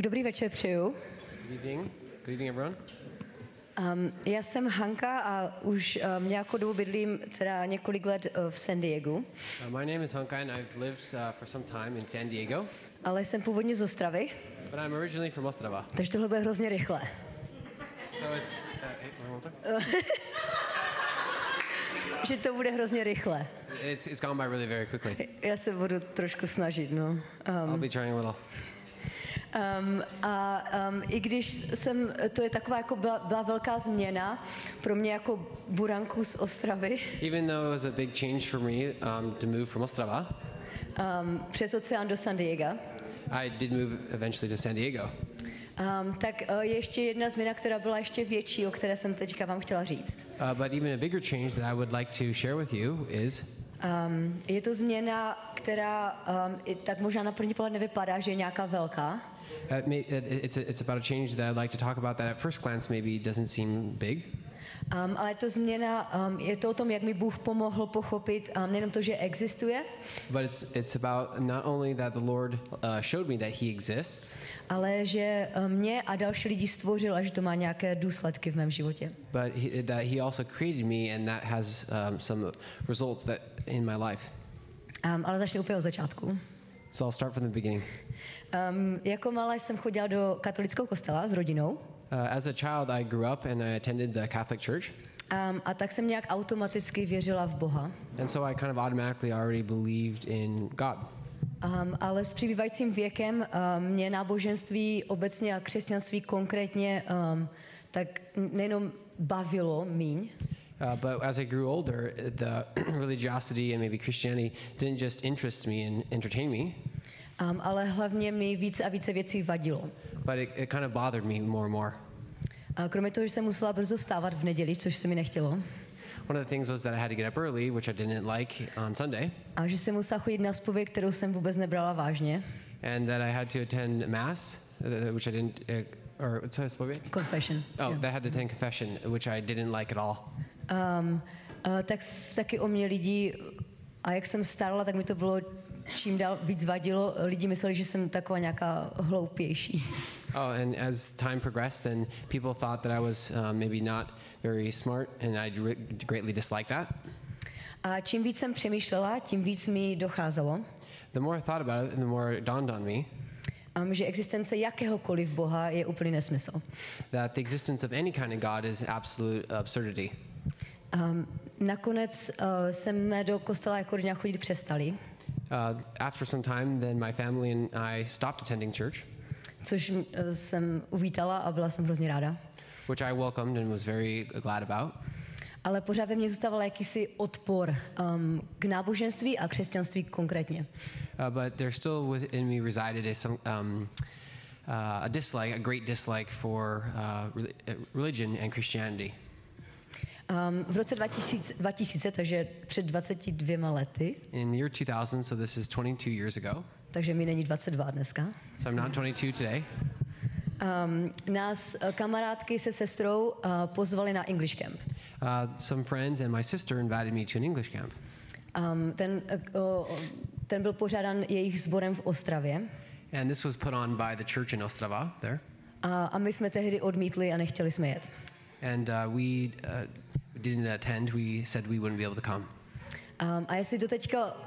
Tak dobrý večer přeju. Good evening. Good evening, everyone. Um, já jsem Hanka a už um, nějakou dobu bydlím teda několik let uh, v San Diego, Uh, my name is Hunka, and I've lived uh, for some time in San Diego, ale jsem původně z Ostravy, but I'm originally from Ostrava. takže tohle bude hrozně rychle. So it's. Uh? Že to bude hrozně rychle. It's, it's gone by really very quickly. Já se budu trošku snažit, no. I'll Um, be trying a little. Um, a um, i když jsem, to je taková jako byla, byla velká změna pro mě jako buranku z Ostravy, Even though it was a big change for me um, to move from Ostrava, um, přes oceán do San Diego, I did move eventually to San Diego. um, tak uh, je ještě jedna změna, která byla ještě větší, o které jsem teďka vám chtěla říct. Uh, but even a bigger change that I would like to share with you is Um, je to změna, která um, i tak možná na první pohled nevypadá, že je nějaká velká, uh, uh, it's, a, it's about a change that I'd like to talk about that at first glance maybe doesn't seem big. Um, ale to změna, um, je to o tom, jak mi Bůh pomohl pochopit um, nejenom to, že existuje, But it's, it's about not only that the Lord uh, showed me that He exists, ale že um, mě a další lidi stvořil a že to má nějaké důsledky v mém životě. but he, that He also created me, and that has um, some results that in my life. Um, ale začnu úplně od začátku. So I'll start from the beginning. Um, jako malá jsem chodila do katolického kostela s rodinou Uh, as a child, I grew up and I attended the Catholic Church, um, a tak jsem nějak automaticky věřila v Boha. and so I kind of automatically already believed in God. Um, ale s přibývajícím věkem um, mě náboženství obecně a křesťanství konkrétně um, tak nejenom bavilo míň, Uh, but as I grew older, the religiosity and maybe Christianity didn't just interest me and entertain me, um, ale hlavně mi více a více věcí vadilo. but it, it kind of bothered me more and more. A kromě toho, že jsem musela brzo vstávat v neděli, což se mi nechtělo, One of the things was that I had to get up early, which I didn't like on Sunday, a že jsem musela chodit na zpověď, kterou jsem vůbec nebrala vážně, and that I had to attend Mass, uh, which I didn't, uh, or co je zpověď? confession. Oh, jo. that I had to attend confession, which I didn't like at all. Um, uh, tak taky o mě lidi, a jak jsem starala, tak mi to bylo čím dál víc vadilo. Lidi mysleli, že jsem taková nějaká hloupější. Oh, and as time progressed, then people thought that I was uh, maybe not very smart, and I re- greatly disliked that. A čím víc jsem přemýšlela, tím víc mi docházelo, The more I thought about it, the more it dawned on me um, že existence jakéhokoliv Boha je úplný nesmysl. that the existence of any kind of God is absolute absurdity. Um, nakonec uh, jsme do kostela jako rodina chodit přestali, after some time, then my family and I stopped attending church, což uh, jsem uvítala a byla jsem hrozně ráda. which I welcomed and was very glad about. Ale pořád ve mně zůstával jakýsi odpor um, k náboženství a křesťanství konkrétně. Uh, but there still within me resided a, some, um, uh, a dislike, a great dislike for uh, uh, religion and Christianity. Um, v roce 2000, 2000, takže před 22 lety, In the year 2000, so this is 22 years ago, takže mi není 22 dneska, so I'm not 22 today, um, nás uh, kamarádky se sestrou uh, pozvali na English Camp. uh, some friends and my sister invited me to an English camp. Um, ten, uh, ten byl pořádan jejich sborem v Ostravě And this was put on by the church in Ostrava there. a, a my jsme tehdy odmítli a nechtěli jsme jet. And uh, we uh, didn't attend. We said we wouldn't be able to come. Um, a jestli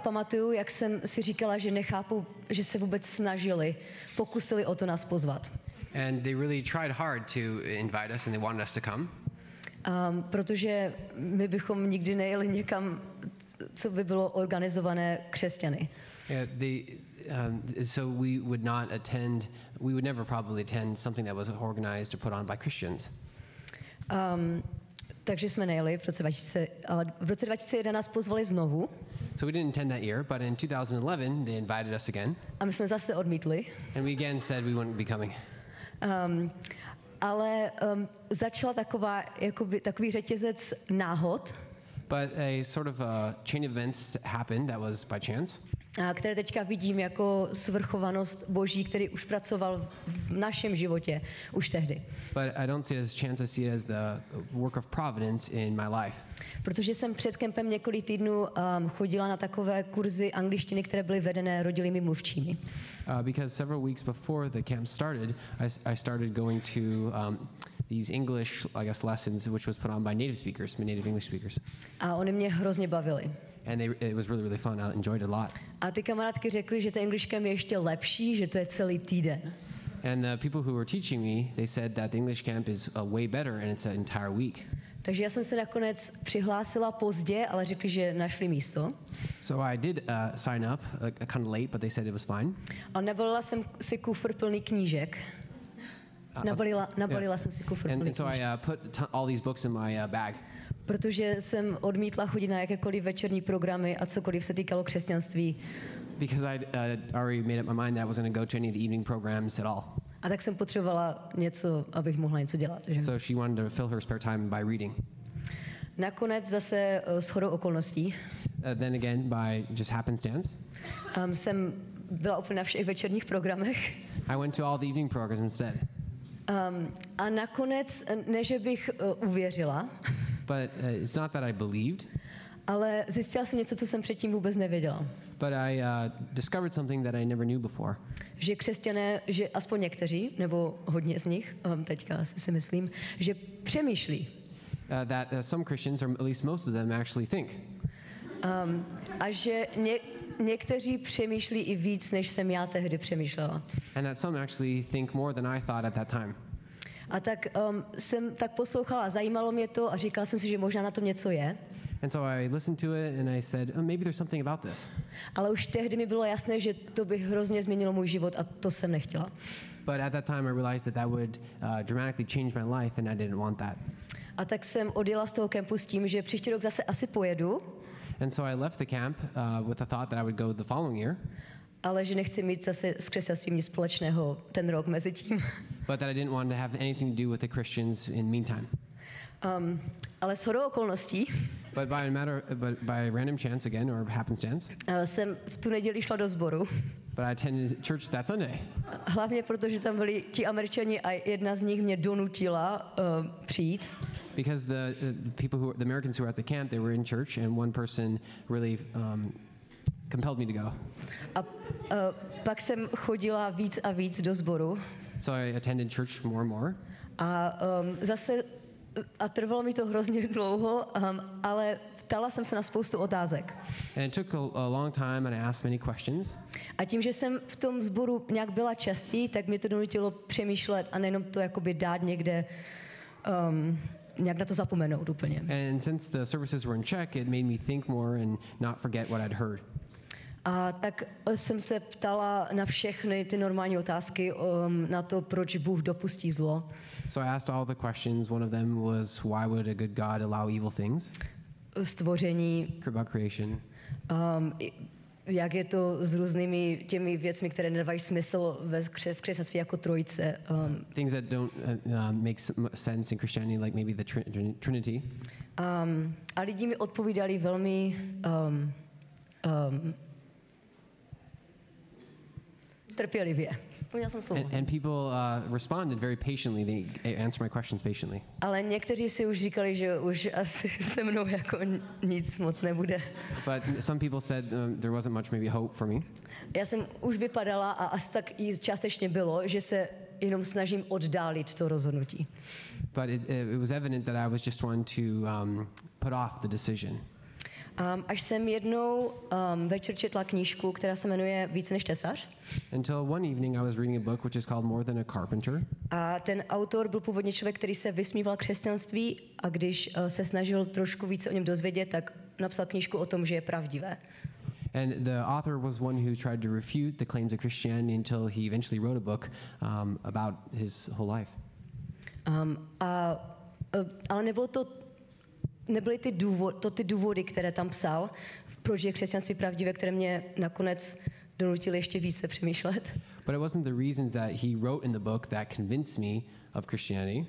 pamatuju, jak jsem si říkala, že nechápu, že se vůbec snažili, pokusili o to nás pozvat. And they really tried hard to invite us and they wanted us to come. Um, protože my bychom nikdy nejeli někam, co by bylo organizované křesťany. Yeah, they, um, so we would not attend, we would never probably attend something that was organized or put on by Christians. Um, takže jsme nejeli v roce 2000, ale v roce 2011 nás pozvali znovu So we didn't attend that year, but in 2011, they invited us again. a my jsme zase odmítli. And we again said we wouldn't be coming. Um, ale um, začala taková, jakoby, takový řetězec náhod, But a sort of a chain of events happened that was by chance. A které teďka vidím jako svrchovanost Boží, který už pracoval v našem životě už tehdy. But I don't see it as a chance, I see it as the work of providence in my life. Protože jsem před kempem několik týdnů um, chodila na takové kurzy angličtiny, které byly vedené rodilými mluvčími. Uh, because several weeks before the camp started, I, s- I started going to um, these English, I guess, lessons, which was put on by native speakers, native English speakers. A oni mě hrozně bavili. And they, it was really, really fun. I enjoyed it a lot. A ty kamarádky řekly, že ten English camp je ještě lepší, že to je celý týden. And the people who were teaching me, they said that the English camp is uh, way better and it's an entire week. Takže já jsem se nakonec přihlásila pozdě, ale řekli, že našli místo. So I did uh, sign up, uh, kind of late, but they said it was fine. A nabalila jsem si kufr plný knížek. Nabalila, nabalila yeah. jsem si kufr And, plný and so I uh, put all these books in my uh, bag. Protože jsem odmítla chodit na jakékoliv večerní programy a cokoliv se týkalo křesťanství. because I'd uh, already made up my mind that I wasn't going to go to any of the evening programs at all. A tak jsem potřebovala něco, abych mohla něco dělat. Že? So she wanted to fill her spare time by reading. Nakonec zase eh, s chodou okolností Uh, then again, by just happenstance, um, jsem byla úplně na všech večerních programech. I went to all the evening programs instead. Um, a nakonec, eh, ne že bych uh, uvěřila, But uh, it's not that I believed, ale zjistila jsem něco, co jsem předtím vůbec nevěděla. but I uh, discovered something that I never knew before. Že křesťané, že aspoň někteří, nebo hodně z nich, um, teďka si myslím, že přemýšlí. Uh, that uh, some Christians, or at least most of them, actually think. Um, a že ně, někteří přemýšlí i víc, než jsem já tehdy přemýšlela. And that some actually think more than I thought at that time. A tak um, jsem tak poslouchala, zajímalo mě to a říkala jsem si, že možná na tom něco je. And so I listened to it and I said, oh, maybe there's something about this. Ale už tehdy mi bylo jasné, že to by hrozně změnilo můj život a to jsem nechtěla. But at that time, I realized that that would uh, dramatically change my life, and I didn't want that. A tak jsem odjela z toho kempu s tím, že příští rok zase asi pojedu, And so I left the camp uh, with the thought that I would go the following year, ale že nechci mít zase s křesťanstvím nic společného ten rok mezi tím. but that I didn't want to have anything to do with the Christians in meantime. Um, ale s hodou okolností But by a matter, but by random chance again, or happenstance, uh, jsem v tu neděli šla do sboru. but I attended church that Sunday. Hlavně proto, že tam byli ti američani a jedna z nich mě donutila uh, přijít. Because the, the people who, the Americans who were at the camp, they were in church, and one person really um, compelled me to go. A uh, pak jsem chodila víc a víc do sboru. So I attended church more and more. A um, zase, a trvalo mi to hrozně dlouho, um, ale ptala jsem se na spoustu otázek. And it took a, a long time, and I asked many questions. A tím, že jsem v tom sboru nějak byla častěji, tak mě to donutilo přemýšlet a nejenom to jakoby dát někde, um, nějak na to zapomenout úplně. And since the services were in Czech, it made me think more and not forget what I'd heard. A tak eh, jsem se ptala na všechny ty normální otázky, um, na to, proč Bůh dopustí zlo, So I asked all the questions. One of them was, why would a good God allow evil things? stvoření, About creation. um, jak je to s různými těmi věcmi, které nedávají smysl ve v křesťanství jako trojice. Um, Things that don't uh, make sense in Christianity, like maybe the trin- Trinity. um, a lidi mi odpovídali velmi um, um, trpělivě. Vzpomněla jsem slovo. And, and people uh, responded very patiently. They answered my questions patiently. Ale někteří si už říkali, že už asi se mnou jako nic moc nebude. But some people said um, there wasn't much maybe hope for me. Já jsem už vypadala a asi tak i částečně bylo, že se jenom snažím oddálit to rozhodnutí. But it, it was evident that I was just one to um, put off the decision. Um, až jsem jednou um, večer četla knížku, která se jmenuje Více než tesař. Until one evening, I was reading a book which is called More Than a Carpenter. A ten autor byl původně člověk, který se vysmíval křesťanství a když uh, se snažil trošku více o něm dozvědět, tak napsal knížku o tom, že je pravdivé. And the author was one who tried to refute the claims of Christianity until he eventually wrote a book um, about his whole life. Um, a, uh, ale nebylo to, nebyly ty důvod, to ty důvody, které tam psal, proč je křesťanství pravdivé, které mě nakonec donutily ještě více přemýšlet. But it wasn't the reasons that he wrote in the book that convinced me of Christianity.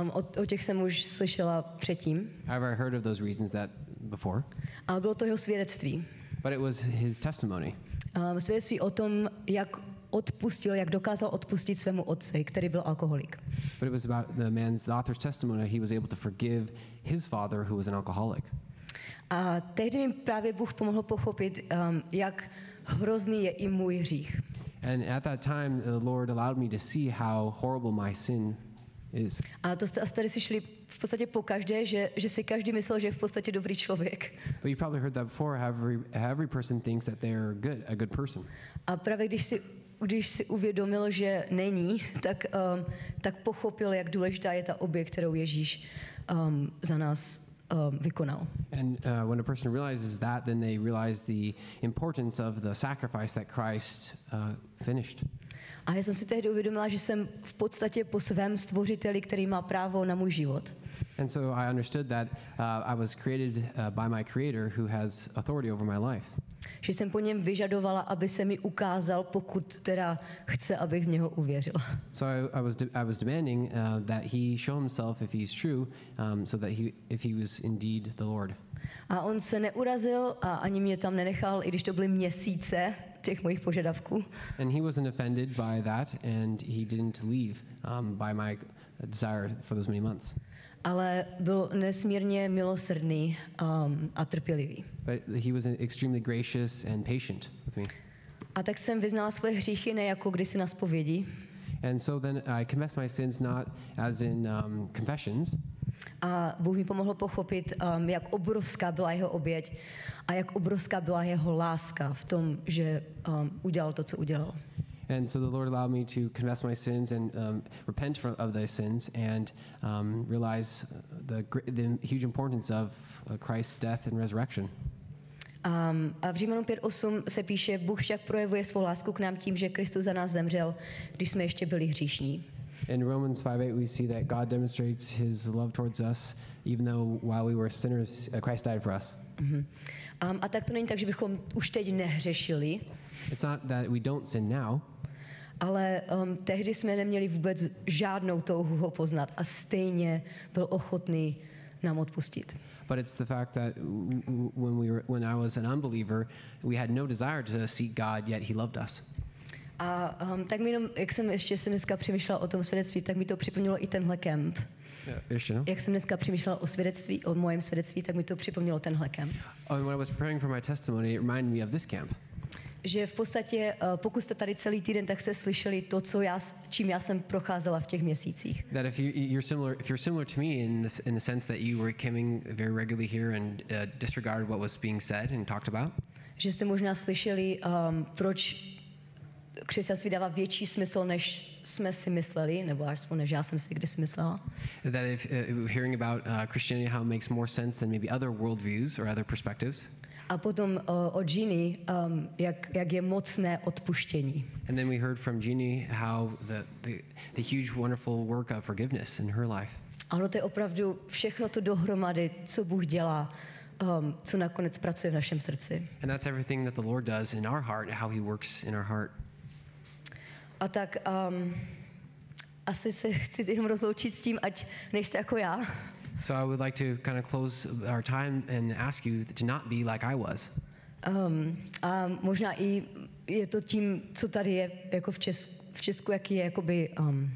Um, o, o těch jsem už slyšela předtím, However, I heard of those reasons that before. ale bylo to jeho svědectví. But but it was his testimony. Um, svědectví o tom, jak odpustil, jak dokázal odpustit svému otci, který byl alkoholik. But it was about the man's, the author's testimony he was able to forgive his father, who was an alcoholic. A tehdy mi právě Bůh pomohl pochopit, um, jak hrozný je i můj hřích. And at that time, the Lord allowed me to see how horrible my sin is. A to jste asi tady si šli v podstatě po každé, že, že si každý myslel, že je v podstatě dobrý člověk. But you've probably heard that before. How every, how every person thinks that they're good, a good person. A právě když si, když si uvědomil, že není, tak, um, tak pochopil, jak důležitá je ta obě, kterou Ježíš um, za nás um, vykonal. And uh, when a person realizes that, then they realize the importance of the sacrifice that Christ uh, finished. A já jsem si tehdy uvědomila, že jsem v podstatě po svém stvořiteli, který má právo na můj život. And so I understood that uh, I was created uh, by my Creator who has authority over my life. Že jsem po něm vyžadovala, aby se mi ukázal, pokud teda chce, abych v něho uvěřila. So I, I was de- I was demanding uh, that He show Himself if He's true, um, so that He if He was indeed the Lord. A on se neurazil a ani mě tam nenechal, i když to byly měsíce těch mojich požadavků. And He wasn't offended by that, and He didn't leave um, by my desire for those many months. Ale byl nesmírně milosrdný um, a trpělivý. But He was extremely gracious and patient with me. A tak jsem vyznala svoje hříchy ne jako kdysi na zpovědi, And so then I confess my sins not as in um, confessions, A Bůh mi pomohl pochopit, um, jak obrovská byla jeho oběť a jak obrovská byla jeho láska v tom, že um, udělal to, co udělal. And so the Lord allowed me to confess my sins and um, repent from, of those sins and um, realize the, the huge importance of uh, Christ's death and resurrection. Um, a v Římanům 5.8 se píše, Bůh však projevuje svou lásku k nám tím, že Kristus za nás zemřel, když jsme ještě byli hříšní. In Romans 5:8 we see that God demonstrates his love towards us, even though while we were sinners, uh, Christ died for us. Um, a tak to není tak, že bychom už teď nehřešili, It's not that we don't sin now, ale um, tehdy jsme neměli vůbec žádnou touhu ho poznat a stejně byl ochotný nám odpustit. but it's the fact that when, we were, when I was an unbeliever, we had no desire to seek God, yet he loved us. A um, tak mi jenom, jak jsem ještě se dneska přemýšlela o tom svědectví, tak mi to připomnělo i tenhle kemp. Yeah, Ještě, no? Jak jsem dneska přemýšlela o svědectví, o mojem svědectví, tak mi to připomnělo tenhle kemp. Oh, and when I was preparing for my testimony, it reminded me of this camp. Že v podstatě, uh, pokud jste tady celý týden, tak jste slyšeli to, co já, čím já jsem procházela v těch měsících. That if you, you're similar, if you're similar to me in the, in the sense that you were coming very regularly here and uh, disregarded what was being said and talked about, Že jste možná slyšeli, um, proč křesťanství dává větší smysl, než jsme si mysleli, nebo aspoň než já jsem si kdysi myslela. that if uh, hearing about uh, Christianity, how it makes more sense than maybe other worldviews or other perspectives, A potom uh, od Ginny, um, jak, jak je mocné odpuštění. and then we heard from Jeannie how the, the, the huge, wonderful work of forgiveness in her life. Ano, to je opravdu všechno to dohromady, co Bůh dělá, um, co nakonec pracuje v našem srdci. And that's everything that the Lord does in our heart, how He works in our heart. A tak um, asi se chci jenom rozloučit s tím, ať nejste jako já. So I would like to kind of close our time and ask you to not be like I was. Um, a možná i je to tím, co tady je jako v, Česku, v Česku jaký je jakoby, um,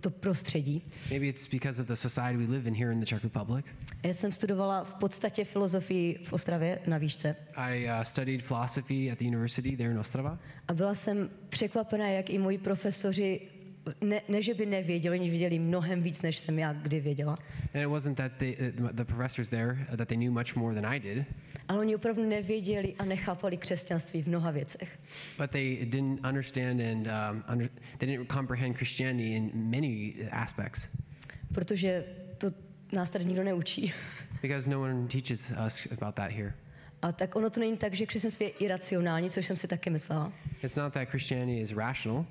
to prostředí. Maybe it's because of the society we live in here in the Czech Republic. Já jsem studovala v podstatě filozofii v Ostravě na výšce I uh, studied philosophy at the university there in Ostrava, a byla jsem překvapená, jak i moji profesoři, ne, ne že by nevěděli, oni věděli mnohem víc, než jsem já kdy věděla, and it wasn't that they, uh, the professors there uh, that they knew much more than I did, ale oni opravdu nevěděli a nechápali křesťanství v mnoha věcech. but they didn't understand and um, under, they didn't comprehend Christianity in many aspects Protože to nás tady nikdo neučí. because no one teaches us about that here. A tak ono to není tak, že křesťanství je iracionální, což jsem si taky myslela. It's not that Christianity is rational,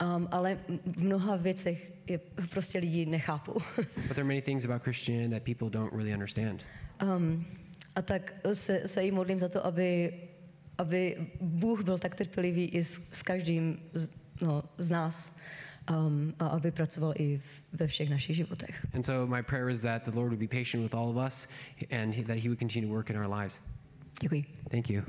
Um, ale v mnoha věcech je prostě lidi nechápou. but there are many things about Christianity that people don't really understand. um, a tak se, se jí modlím za to, aby, aby Bůh byl tak trpělivý i s, s každým z, no, z nás um, a aby pracoval i v, ve všech našich životech. And so my prayer is that the Lord would be patient with all of us and that he would continue to work in our lives. Děkuji. Thank you.